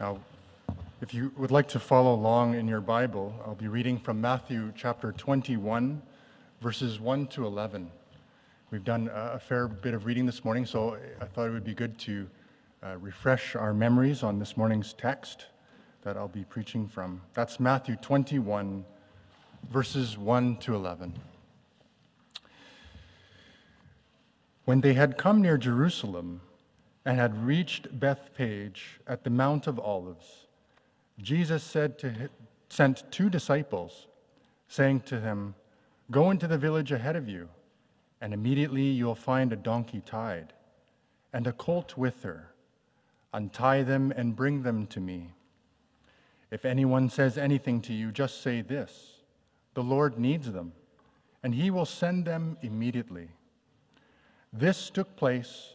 Now, if you would like to follow along in your Bible, I'll be reading from Matthew chapter 21, verses 1 to 11. We've done a fair bit of reading this morning, so I thought it would be good to uh, refresh our memories on this morning's text that I'll be preaching from. That's Matthew 21, verses 1 to 11. When they had come near Jerusalem and had reached Bethphage at the Mount of Olives, Jesus said to, sent two disciples, saying to them, Go into the village ahead of you, and immediately you'll find a donkey tied, and a colt with her. Untie them and bring them to me. If anyone says anything to you, just say this The Lord needs them, and he will send them immediately. This took place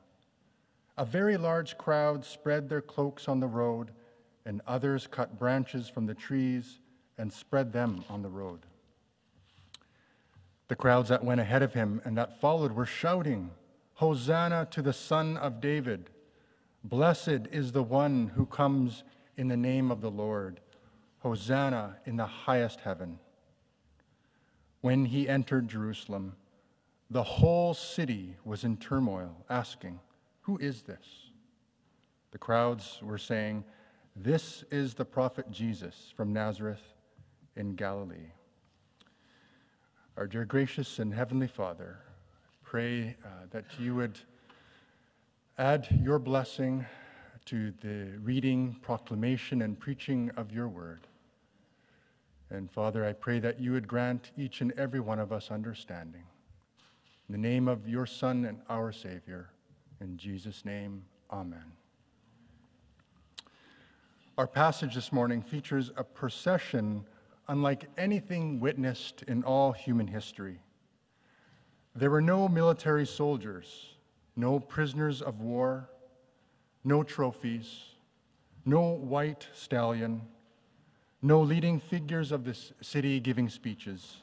A very large crowd spread their cloaks on the road, and others cut branches from the trees and spread them on the road. The crowds that went ahead of him and that followed were shouting, Hosanna to the Son of David! Blessed is the one who comes in the name of the Lord! Hosanna in the highest heaven! When he entered Jerusalem, the whole city was in turmoil, asking, who is this? The crowds were saying, This is the prophet Jesus from Nazareth in Galilee. Our dear gracious and heavenly Father, pray uh, that you would add your blessing to the reading, proclamation, and preaching of your word. And Father, I pray that you would grant each and every one of us understanding. In the name of your Son and our Savior, in Jesus' name, amen. Our passage this morning features a procession unlike anything witnessed in all human history. There were no military soldiers, no prisoners of war, no trophies, no white stallion, no leading figures of the city giving speeches.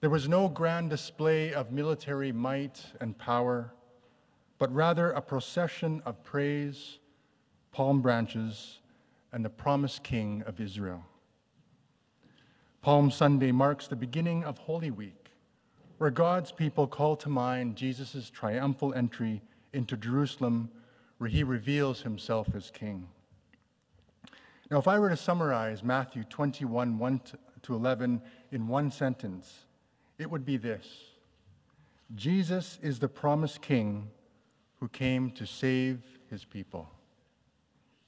There was no grand display of military might and power but rather a procession of praise, palm branches, and the promised King of Israel. Palm Sunday marks the beginning of Holy Week, where God's people call to mind Jesus' triumphal entry into Jerusalem, where he reveals himself as King. Now, if I were to summarize Matthew 21, 1 to 11 in one sentence, it would be this Jesus is the promised King who came to save his people.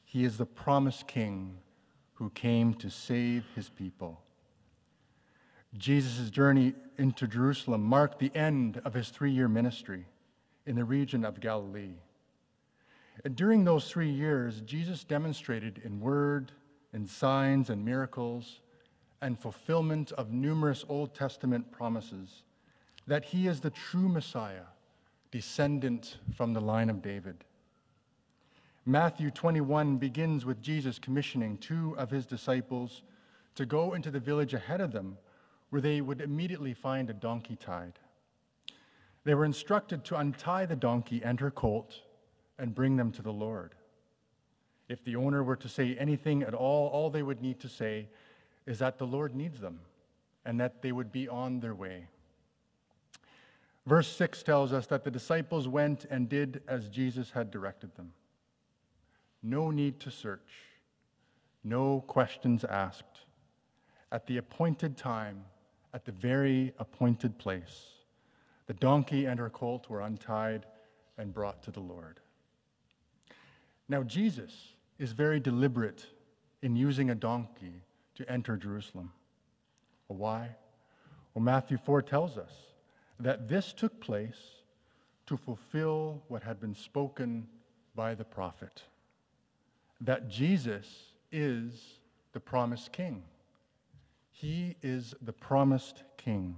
He is the promised king who came to save his people. Jesus' journey into Jerusalem marked the end of his three year ministry in the region of Galilee. And during those three years, Jesus demonstrated in word, in signs and miracles, and fulfillment of numerous Old Testament promises that he is the true Messiah descendant from the line of David. Matthew 21 begins with Jesus commissioning two of his disciples to go into the village ahead of them, where they would immediately find a donkey tied. They were instructed to untie the donkey and her colt and bring them to the Lord. If the owner were to say anything at all, all they would need to say is that the Lord needs them and that they would be on their way. Verse 6 tells us that the disciples went and did as Jesus had directed them. No need to search, no questions asked. At the appointed time, at the very appointed place, the donkey and her colt were untied and brought to the Lord. Now, Jesus is very deliberate in using a donkey to enter Jerusalem. why? Well, Matthew 4 tells us that this took place to fulfill what had been spoken by the prophet that Jesus is the promised king. He is the promised king.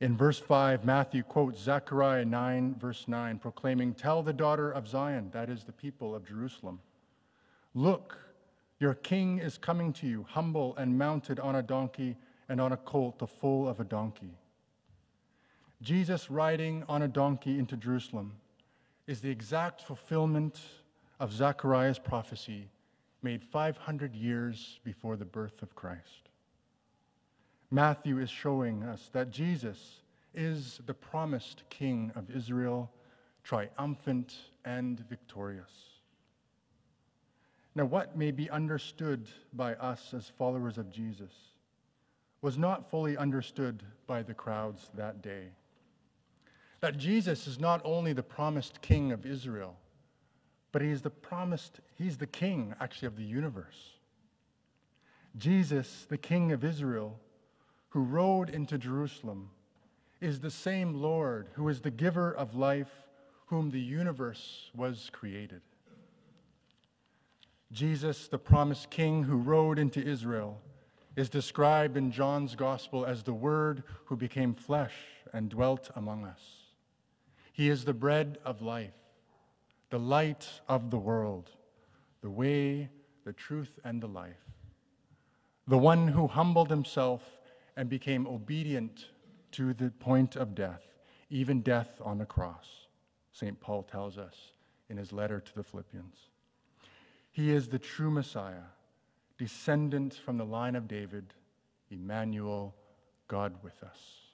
In verse 5, Matthew quotes Zechariah 9, verse 9, proclaiming, Tell the daughter of Zion, that is the people of Jerusalem, look, your king is coming to you, humble and mounted on a donkey and on a colt, the foal of a donkey. Jesus riding on a donkey into Jerusalem is the exact fulfillment of Zechariah's prophecy made 500 years before the birth of Christ. Matthew is showing us that Jesus is the promised King of Israel, triumphant and victorious. Now, what may be understood by us as followers of Jesus was not fully understood by the crowds that day. That Jesus is not only the promised King of Israel, but he is the promised, he's the King, actually, of the universe. Jesus, the King of Israel, who rode into Jerusalem, is the same Lord who is the giver of life, whom the universe was created. Jesus, the promised King who rode into Israel, is described in John's Gospel as the Word who became flesh and dwelt among us. He is the bread of life, the light of the world, the way, the truth, and the life. The one who humbled himself and became obedient to the point of death, even death on the cross, St. Paul tells us in his letter to the Philippians. He is the true Messiah, descendant from the line of David, Emmanuel, God with us.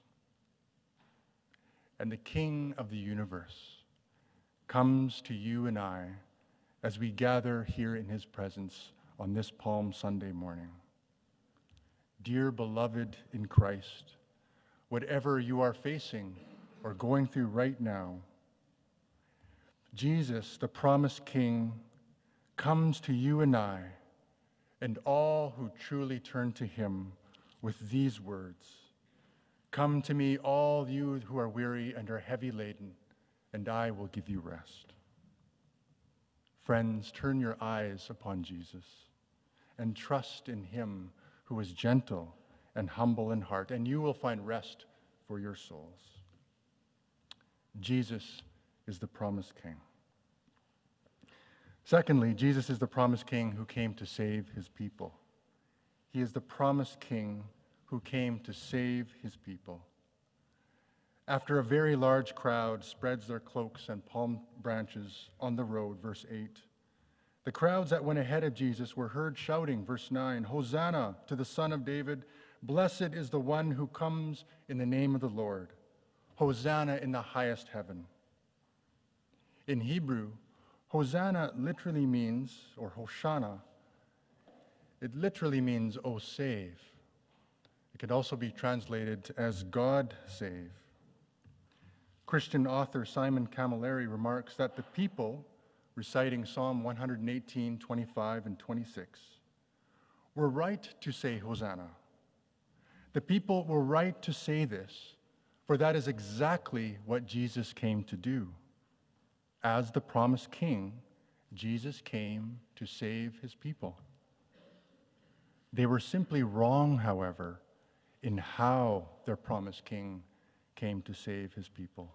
And the King of the universe comes to you and I as we gather here in his presence on this Palm Sunday morning. Dear beloved in Christ, whatever you are facing or going through right now, Jesus, the promised King, comes to you and I and all who truly turn to him with these words Come to me, all you who are weary and are heavy laden, and I will give you rest. Friends, turn your eyes upon Jesus and trust in him who is gentle and humble in heart, and you will find rest for your souls. Jesus is the promised king. Secondly, Jesus is the promised king who came to save his people. He is the promised king who came to save his people. After a very large crowd spreads their cloaks and palm branches on the road, verse 8, the crowds that went ahead of Jesus were heard shouting, verse 9, Hosanna to the Son of David. Blessed is the one who comes in the name of the Lord. Hosanna in the highest heaven. In Hebrew, Hosanna literally means, or Hoshana, it literally means, oh, save. It could also be translated as God save. Christian author Simon Camilleri remarks that the people reciting Psalm 118, 25, and 26 were right to say Hosanna. The people were right to say this, for that is exactly what Jesus came to do. As the promised king, Jesus came to save his people. They were simply wrong, however, in how their promised king came to save his people.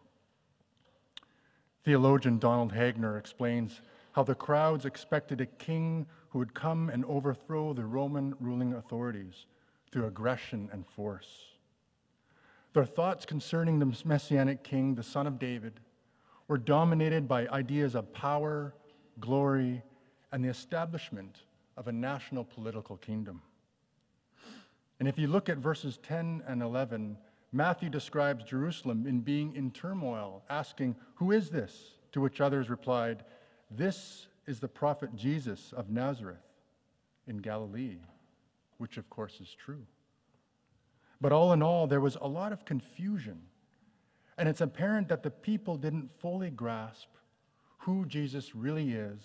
Theologian Donald Hagner explains how the crowds expected a king who would come and overthrow the Roman ruling authorities through aggression and force. Their thoughts concerning the messianic king, the son of David, were dominated by ideas of power, glory, and the establishment of a national political kingdom. And if you look at verses 10 and 11, Matthew describes Jerusalem in being in turmoil, asking, Who is this? To which others replied, This is the prophet Jesus of Nazareth in Galilee, which of course is true. But all in all, there was a lot of confusion and it's apparent that the people didn't fully grasp who Jesus really is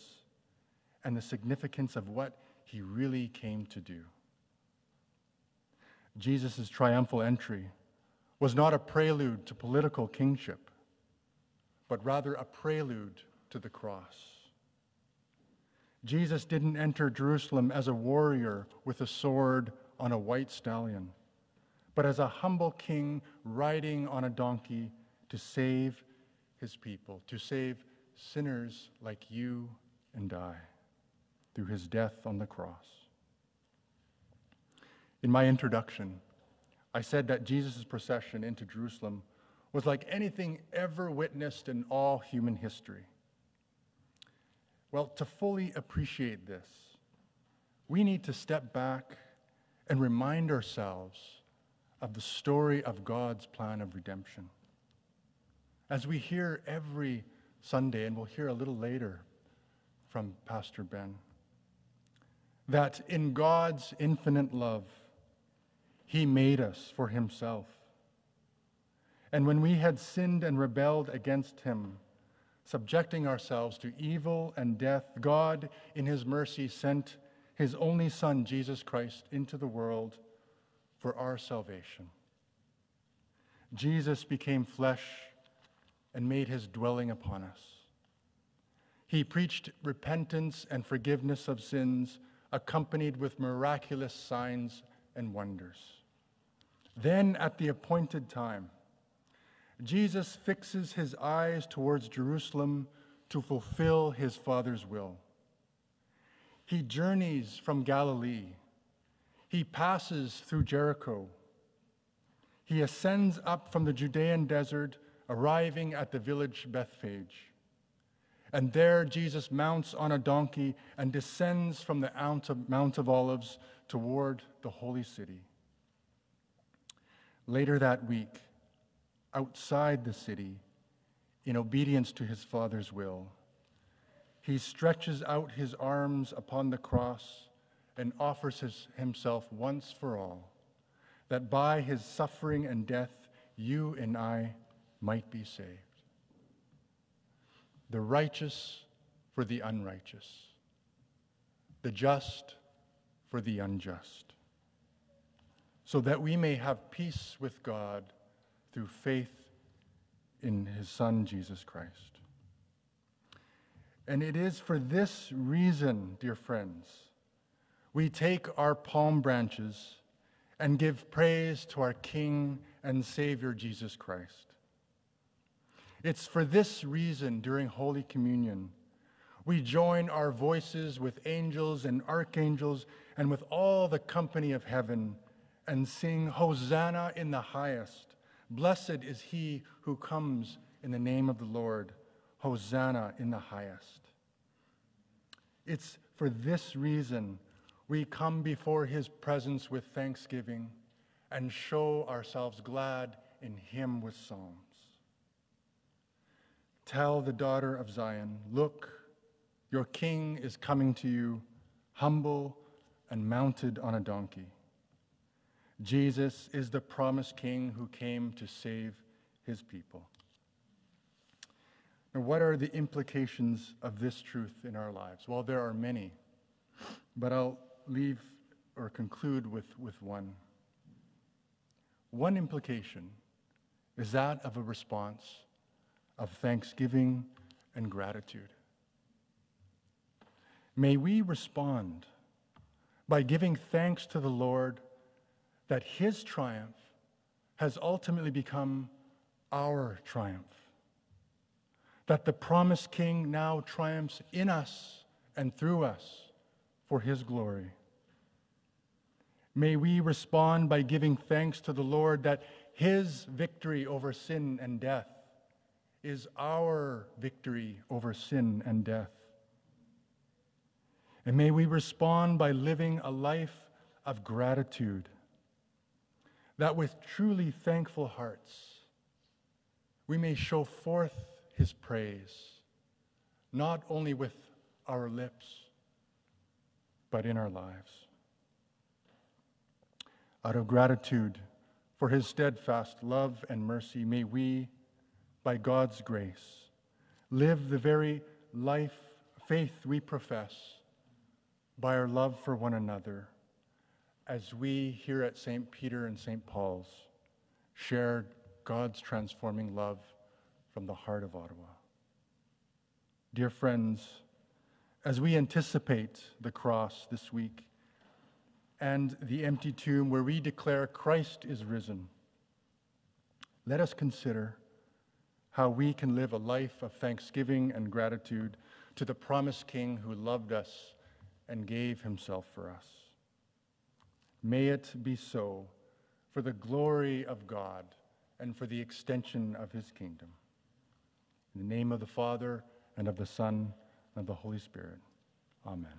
and the significance of what he really came to do. Jesus' triumphal entry was not a prelude to political kingship, but rather a prelude to the cross. Jesus didn't enter Jerusalem as a warrior with a sword on a white stallion, but as a humble king riding on a donkey to save his people, to save sinners like you and I through his death on the cross. In my introduction, I said that Jesus' procession into Jerusalem was like anything ever witnessed in all human history. Well, to fully appreciate this, we need to step back and remind ourselves of the story of God's plan of redemption. As we hear every Sunday, and we'll hear a little later from Pastor Ben, that in God's infinite love, He made us for Himself. And when we had sinned and rebelled against Him, subjecting ourselves to evil and death, God, in His mercy, sent His only Son, Jesus Christ, into the world for our salvation. Jesus became flesh and made His dwelling upon us. He preached repentance and forgiveness of sins, accompanied with miraculous signs and wonders. Then, at the appointed time, Jesus fixes his eyes towards Jerusalem to fulfill his Father's will. He journeys from Galilee. He passes through Jericho. He ascends up from the Judean desert, arriving at the village Bethphage. And there Jesus mounts on a donkey and descends from the Mount of Olives toward the holy city. Later that week, outside the city, in obedience to his Father's will, he stretches out his arms upon the cross and offers his, himself once for all, that by his suffering and death, you and I might be saved. The righteous for the unrighteous, the just for the unjust, so that we may have peace with God through faith in his Son, Jesus Christ. And it is for this reason, dear friends, we take our palm branches and give praise to our King and Savior, Jesus Christ. It's for this reason, during Holy Communion, we join our voices with angels and archangels and with all the company of heaven and sing, Hosanna in the highest. Blessed is he who comes in the name of the Lord. Hosanna in the highest. It's for this reason we come before his presence with thanksgiving and show ourselves glad in him with psalms. Tell the daughter of Zion, look, your king is coming to you, humble and mounted on a donkey. Jesus is the promised king who came to save his people. Now, what are the implications of this truth in our lives? Well, there are many, but I'll leave or conclude with, with one. One implication is that of a response of thanksgiving and gratitude. May we respond by giving thanks to the Lord that his triumph has ultimately become our triumph. That the promised king now triumphs in us and through us for his glory. May we respond by giving thanks to the Lord that his victory over sin and death is our victory over sin and death. And may we respond by living a life of gratitude that with truly thankful hearts we may show forth his praise, not only with our lips, but in our lives. Out of gratitude for his steadfast love and mercy, may we, by God's grace, live the very life, faith we profess by our love for one another as we here at St. Peter and St. Paul's share God's transforming love from the heart of Ottawa. Dear friends, as we anticipate the cross this week and the empty tomb where we declare Christ is risen, let us consider how we can live a life of thanksgiving and gratitude to the promised King who loved us and gave himself for us. May it be so for the glory of God and for the extension of his kingdom. In the name of the Father, and of the Son, and of the Holy Spirit. Amen.